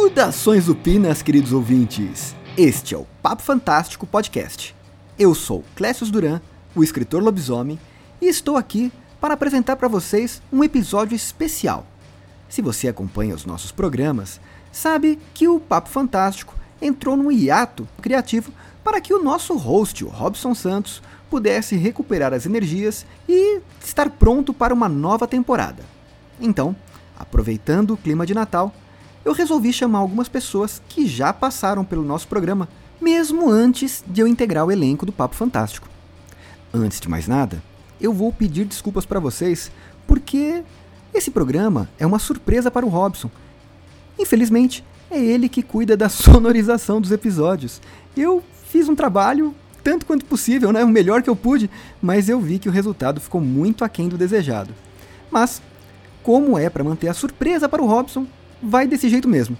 Saudações upinas, queridos ouvintes! Este é o Papo Fantástico Podcast. Eu sou Clécio Duran, o escritor lobisomem, e estou aqui para apresentar para vocês um episódio especial. Se você acompanha os nossos programas, sabe que o Papo Fantástico entrou num hiato criativo para que o nosso host, o Robson Santos, pudesse recuperar as energias e estar pronto para uma nova temporada. Então, aproveitando o clima de Natal, eu resolvi chamar algumas pessoas que já passaram pelo nosso programa, mesmo antes de eu integrar o elenco do Papo Fantástico. Antes de mais nada, eu vou pedir desculpas para vocês, porque esse programa é uma surpresa para o Robson. Infelizmente, é ele que cuida da sonorização dos episódios. Eu fiz um trabalho tanto quanto possível, né? o melhor que eu pude, mas eu vi que o resultado ficou muito aquém do desejado. Mas, como é para manter a surpresa para o Robson, vai desse jeito mesmo.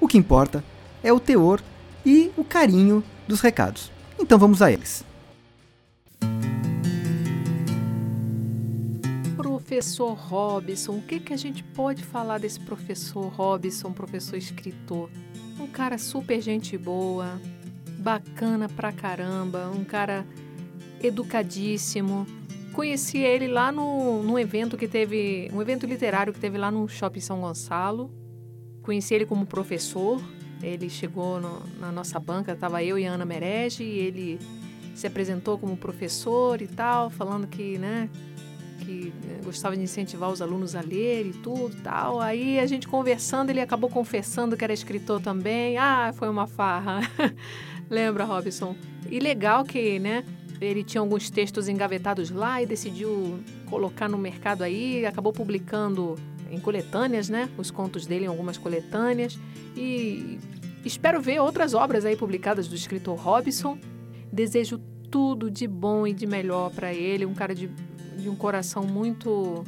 O que importa é o teor e o carinho dos recados. Então vamos a eles. Professor Robson, o que, que a gente pode falar desse professor Robson, professor escritor? Um cara super gente boa, bacana pra caramba, um cara educadíssimo. Conheci ele lá no, num evento que teve, um evento literário que teve lá no Shopping São Gonçalo. Conheci ele como professor. Ele chegou no, na nossa banca, estava eu e a Ana Merege, e ele se apresentou como professor e tal, falando que, né, que eh, gostava de incentivar os alunos a ler e tudo tal. Aí a gente conversando, ele acabou confessando que era escritor também. Ah, foi uma farra. Lembra, Robson? E legal que, né, ele tinha alguns textos engavetados lá e decidiu colocar no mercado aí, acabou publicando em coletâneas, né? Os contos dele em algumas coletâneas. E espero ver outras obras aí publicadas do escritor Robson. Desejo tudo de bom e de melhor para ele, um cara de, de um coração muito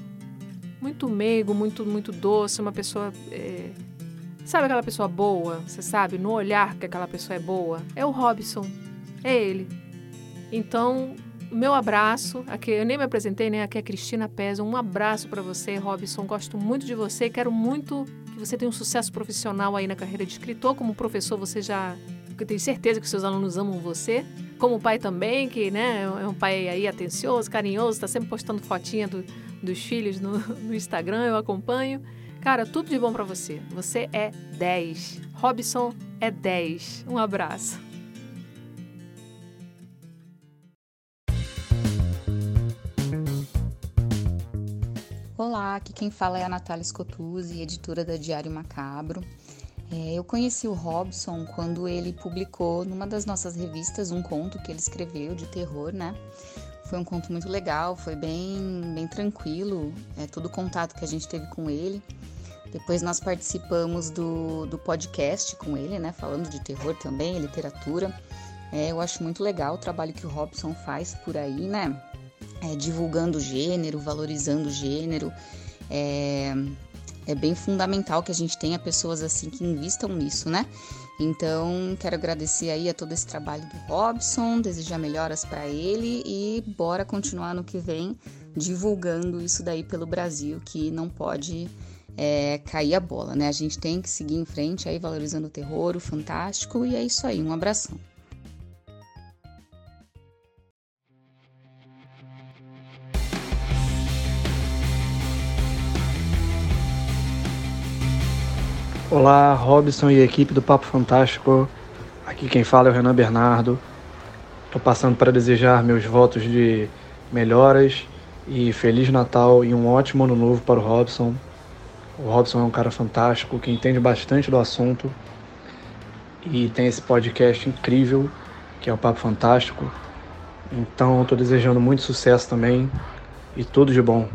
muito meigo, muito muito doce, uma pessoa é... sabe aquela pessoa boa, você sabe, no olhar que aquela pessoa é boa, é o Robson, é ele. Então meu abraço, aqui eu nem me apresentei, né? Aqui é Cristina Pesa. Um abraço para você, Robson. Gosto muito de você. Quero muito que você tenha um sucesso profissional aí na carreira de escritor. Como professor, você já. Eu tenho certeza que seus alunos amam você. Como pai também, que né, é um pai aí atencioso, carinhoso, está sempre postando fotinha do, dos filhos no, no Instagram, eu acompanho. Cara, tudo de bom para você. Você é 10. Robson é 10. Um abraço. Olá, aqui quem fala é a Natália Scotuzzi, editora da Diário Macabro. É, eu conheci o Robson quando ele publicou numa das nossas revistas um conto que ele escreveu de terror, né? Foi um conto muito legal, foi bem, bem tranquilo, é todo o contato que a gente teve com ele. Depois nós participamos do, do podcast com ele, né? Falando de terror também, literatura. É, eu acho muito legal o trabalho que o Robson faz por aí, né? É, divulgando gênero, valorizando gênero. É, é bem fundamental que a gente tenha pessoas assim que investam nisso, né? Então, quero agradecer aí a todo esse trabalho do Robson, desejar melhoras para ele e bora continuar no que vem divulgando isso daí pelo Brasil, que não pode é, cair a bola, né? A gente tem que seguir em frente aí, valorizando o terror, o fantástico, e é isso aí. Um abração. Olá, Robson e equipe do Papo Fantástico. Aqui quem fala é o Renan Bernardo. Estou passando para desejar meus votos de melhoras e Feliz Natal e um ótimo ano novo para o Robson. O Robson é um cara fantástico que entende bastante do assunto e tem esse podcast incrível que é o Papo Fantástico. Então, estou desejando muito sucesso também e tudo de bom.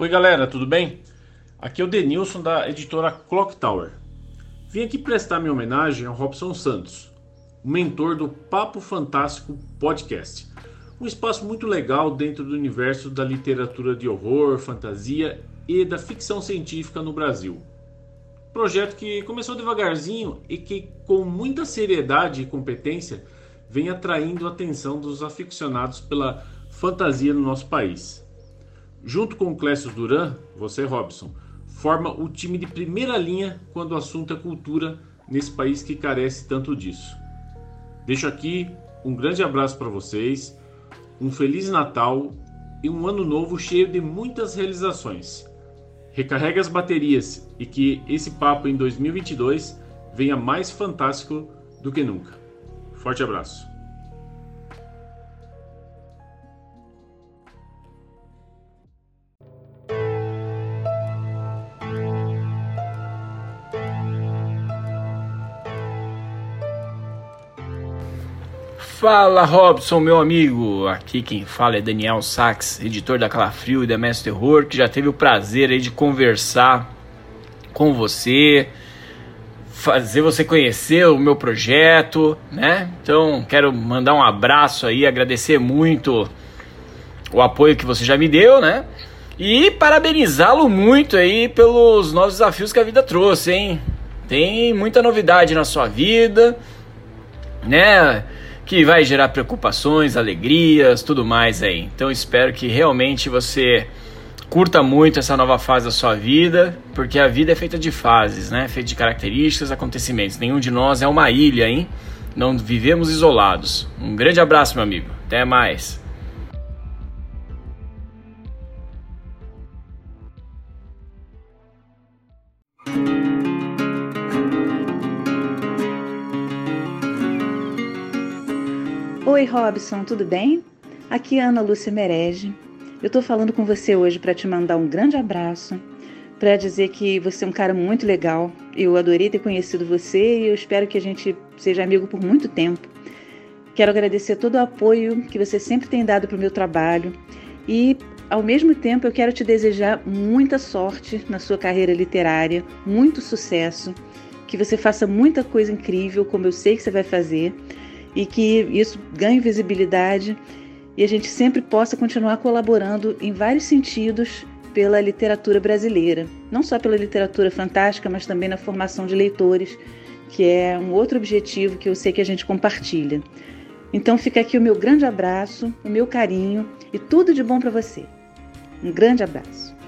Oi galera, tudo bem? Aqui é o Denilson da editora Clock Tower. Vim aqui prestar minha homenagem ao Robson Santos, o mentor do Papo Fantástico Podcast. Um espaço muito legal dentro do universo da literatura de horror, fantasia e da ficção científica no Brasil. Projeto que começou devagarzinho e que, com muita seriedade e competência, vem atraindo a atenção dos aficionados pela fantasia no nosso país. Junto com o Clécio Duran, você, Robson, forma o time de primeira linha quando o assunto é cultura nesse país que carece tanto disso. Deixo aqui um grande abraço para vocês, um Feliz Natal e um ano novo cheio de muitas realizações. Recarregue as baterias e que esse papo em 2022 venha mais fantástico do que nunca. Forte abraço. Fala Robson, meu amigo. Aqui quem fala é Daniel Sachs, editor da Calafrio e da Mestre Terror, que já teve o prazer aí de conversar com você, fazer você conhecer o meu projeto, né? Então, quero mandar um abraço aí, agradecer muito o apoio que você já me deu, né? E parabenizá-lo muito aí pelos novos desafios que a vida trouxe, hein? Tem muita novidade na sua vida, né? Que vai gerar preocupações, alegrias, tudo mais aí. Então espero que realmente você curta muito essa nova fase da sua vida, porque a vida é feita de fases, né? Feita de características, acontecimentos. Nenhum de nós é uma ilha, hein? Não vivemos isolados. Um grande abraço, meu amigo. Até mais. Oi, Robson, tudo bem? Aqui é Ana Lúcia Merege. Eu estou falando com você hoje para te mandar um grande abraço, para dizer que você é um cara muito legal. Eu adorei ter conhecido você e eu espero que a gente seja amigo por muito tempo. Quero agradecer todo o apoio que você sempre tem dado para o meu trabalho e, ao mesmo tempo, eu quero te desejar muita sorte na sua carreira literária, muito sucesso, que você faça muita coisa incrível, como eu sei que você vai fazer e que isso ganhe visibilidade e a gente sempre possa continuar colaborando em vários sentidos pela literatura brasileira, não só pela literatura fantástica, mas também na formação de leitores, que é um outro objetivo que eu sei que a gente compartilha. Então fica aqui o meu grande abraço, o meu carinho e tudo de bom para você. Um grande abraço.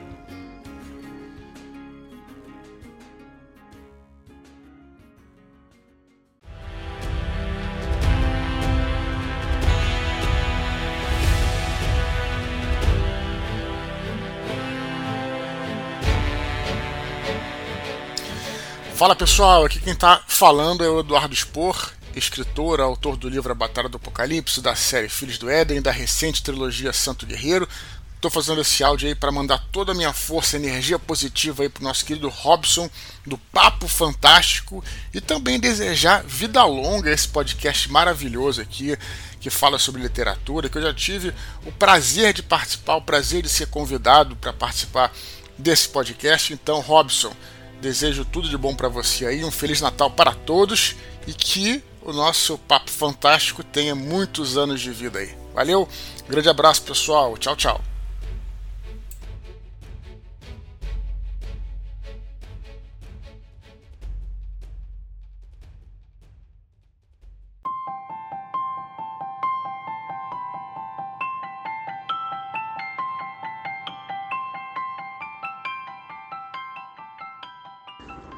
Fala pessoal, aqui quem está falando é o Eduardo Spor, escritor, autor do livro A Batalha do Apocalipse, da série Filhos do Éden, da recente trilogia Santo Guerreiro. Estou fazendo esse áudio aí para mandar toda a minha força, energia positiva aí para o nosso querido Robson, do Papo Fantástico, e também desejar vida longa esse podcast maravilhoso aqui, que fala sobre literatura, que eu já tive o prazer de participar, o prazer de ser convidado para participar desse podcast. Então, Robson, Desejo tudo de bom para você aí, um feliz Natal para todos e que o nosso papo fantástico tenha muitos anos de vida aí. Valeu, grande abraço pessoal, tchau, tchau.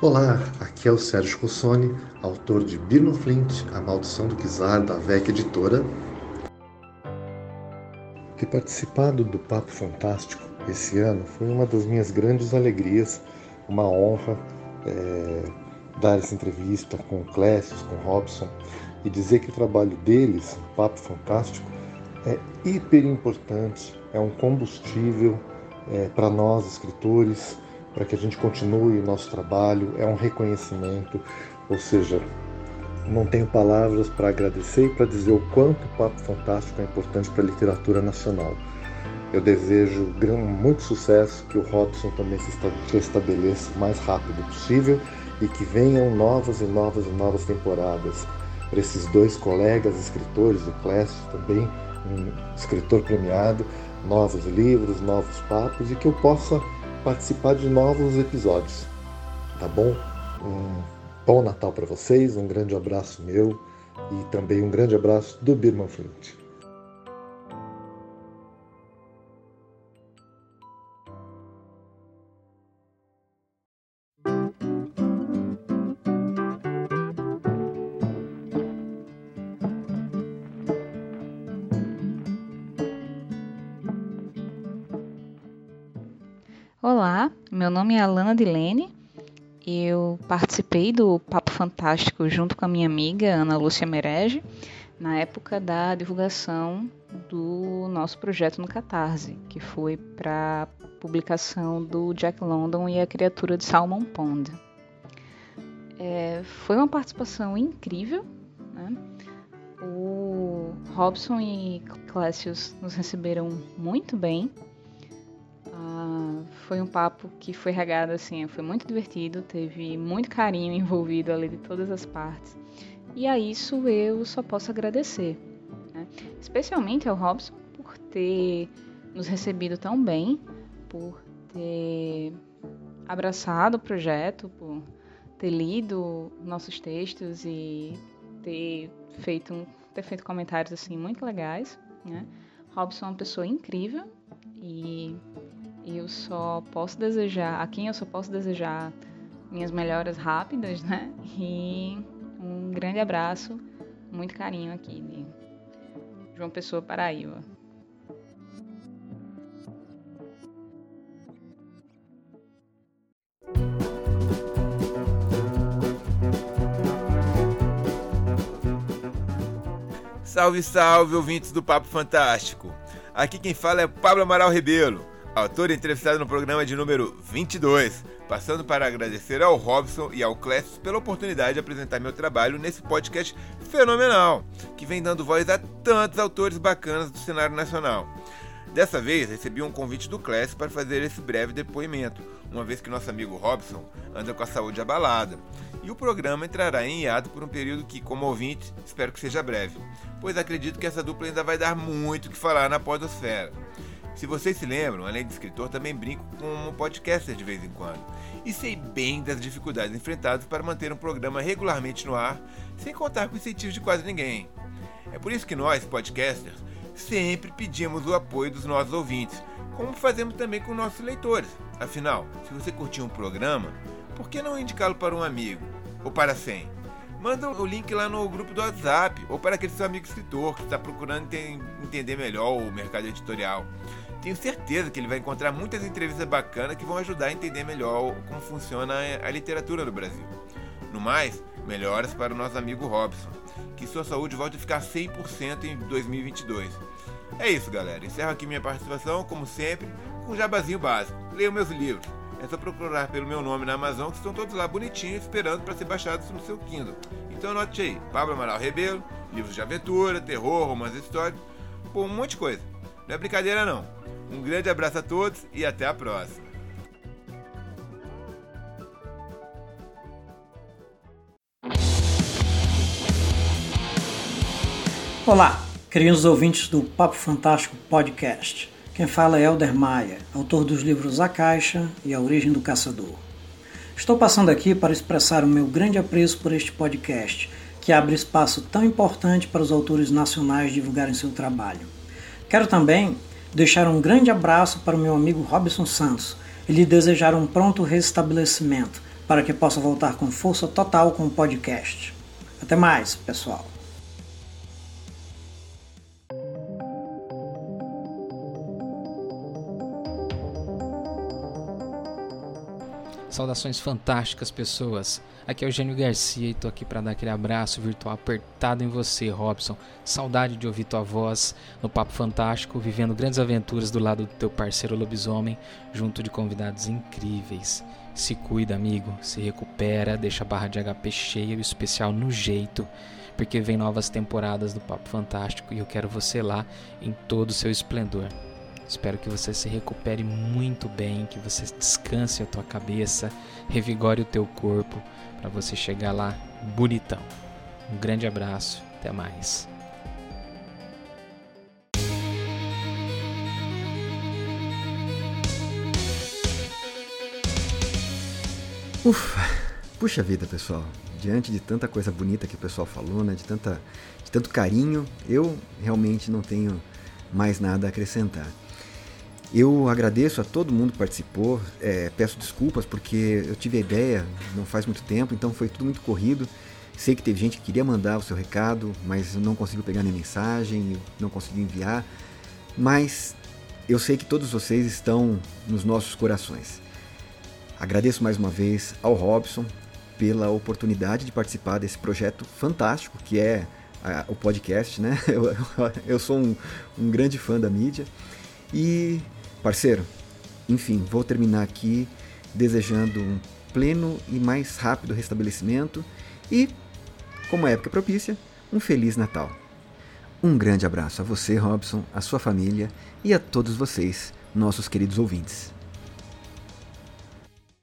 Olá, aqui é o Sérgio Rossoni, autor de Birno Flint, A Maldição do Kizar, da VEC Editora. Ter participado do Papo Fantástico esse ano foi uma das minhas grandes alegrias, uma honra é, dar essa entrevista com o Clécio, com o Robson e dizer que o trabalho deles, Papo Fantástico, é hiper importante, é um combustível é, para nós escritores, para que a gente continue o nosso trabalho, é um reconhecimento, ou seja, não tenho palavras para agradecer e para dizer o quanto o Papo Fantástico é importante para a literatura nacional. Eu desejo muito sucesso, que o Robson também se estabeleça o mais rápido possível e que venham novas e novas e novas temporadas para esses dois colegas escritores, o Clécio também, um escritor premiado, novos livros, novos papos e que eu possa participar de novos episódios. Tá bom? Um bom Natal para vocês, um grande abraço meu e também um grande abraço do Birman Flint. Olá, meu nome é Alana Dilene. Eu participei do Papo Fantástico junto com a minha amiga Ana Lúcia Merege, na época da divulgação do nosso projeto no Catarse, que foi para publicação do Jack London e a criatura de Salmon Pond. É, foi uma participação incrível. Né? O Robson e Clécius nos receberam muito bem foi um papo que foi regado assim, foi muito divertido, teve muito carinho envolvido ali de todas as partes. E a isso eu só posso agradecer, né? especialmente ao Robson por ter nos recebido tão bem, por ter abraçado o projeto, por ter lido nossos textos e ter feito, ter feito comentários assim muito legais. Né? Robson é uma pessoa incrível e eu só posso desejar, a quem eu só posso desejar minhas melhoras rápidas, né? E um grande abraço, muito carinho aqui de João Pessoa, Paraíba. Salve, salve, ouvintes do Papo Fantástico. Aqui quem fala é Pablo Amaral Rebelo autor entrevistado no programa de número 22, passando para agradecer ao Robson e ao Clécio pela oportunidade de apresentar meu trabalho nesse podcast fenomenal, que vem dando voz a tantos autores bacanas do cenário nacional. Dessa vez, recebi um convite do Clécio para fazer esse breve depoimento, uma vez que nosso amigo Robson anda com a saúde abalada. E o programa entrará em hiato por um período que, como ouvinte, espero que seja breve, pois acredito que essa dupla ainda vai dar muito o que falar na podosfera. Se vocês se lembram, além de escritor, também brinco como podcaster de vez em quando. E sei bem das dificuldades enfrentadas para manter um programa regularmente no ar, sem contar com incentivos de quase ninguém. É por isso que nós, podcasters, sempre pedimos o apoio dos nossos ouvintes, como fazemos também com nossos leitores. Afinal, se você curtiu um programa, por que não indicá-lo para um amigo? Ou para 100? Manda o link lá no grupo do WhatsApp, ou para aquele seu amigo escritor que está procurando entender melhor o mercado editorial. Tenho certeza que ele vai encontrar muitas entrevistas bacanas que vão ajudar a entender melhor como funciona a literatura no Brasil. No mais, melhoras para o nosso amigo Robson, que sua saúde volte a ficar 100% em 2022. É isso, galera. Encerro aqui minha participação, como sempre, com um jabazinho básico. Leia meus livros. É só procurar pelo meu nome na Amazon, que estão todos lá bonitinhos, esperando para ser baixados no seu Kindle. Então anote aí, Pablo Amaral Rebelo, livros de aventura, terror, romance histórico, pô, um monte de coisa. Não é brincadeira não. Um grande abraço a todos e até a próxima. Olá, queridos ouvintes do Papo Fantástico Podcast. Quem fala é Elder Maia, autor dos livros A Caixa e A Origem do Caçador. Estou passando aqui para expressar o meu grande apreço por este podcast, que abre espaço tão importante para os autores nacionais divulgarem seu trabalho. Quero também deixar um grande abraço para o meu amigo Robson Santos e lhe desejar um pronto restabelecimento para que possa voltar com força total com o podcast. Até mais, pessoal! Saudações fantásticas, pessoas. Aqui é o Eugênio Garcia e estou aqui para dar aquele abraço virtual apertado em você, Robson. Saudade de ouvir tua voz no Papo Fantástico, vivendo grandes aventuras do lado do teu parceiro lobisomem, junto de convidados incríveis. Se cuida, amigo, se recupera, deixa a barra de HP cheia e o especial no jeito, porque vem novas temporadas do Papo Fantástico e eu quero você lá em todo o seu esplendor. Espero que você se recupere muito bem, que você descanse a tua cabeça, revigore o teu corpo para você chegar lá bonitão. Um grande abraço, até mais. Ufa, Puxa vida, pessoal. Diante de tanta coisa bonita que o pessoal falou, né? De, tanta, de tanto carinho, eu realmente não tenho mais nada a acrescentar. Eu agradeço a todo mundo que participou, é, peço desculpas porque eu tive a ideia não faz muito tempo, então foi tudo muito corrido. Sei que teve gente que queria mandar o seu recado, mas não conseguiu pegar minha mensagem, não conseguiu enviar. Mas eu sei que todos vocês estão nos nossos corações. Agradeço mais uma vez ao Robson pela oportunidade de participar desse projeto fantástico que é a, o podcast, né? Eu, eu sou um, um grande fã da mídia. E, parceiro, enfim, vou terminar aqui desejando um pleno e mais rápido restabelecimento e, como época propícia, um Feliz Natal. Um grande abraço a você, Robson, a sua família e a todos vocês, nossos queridos ouvintes.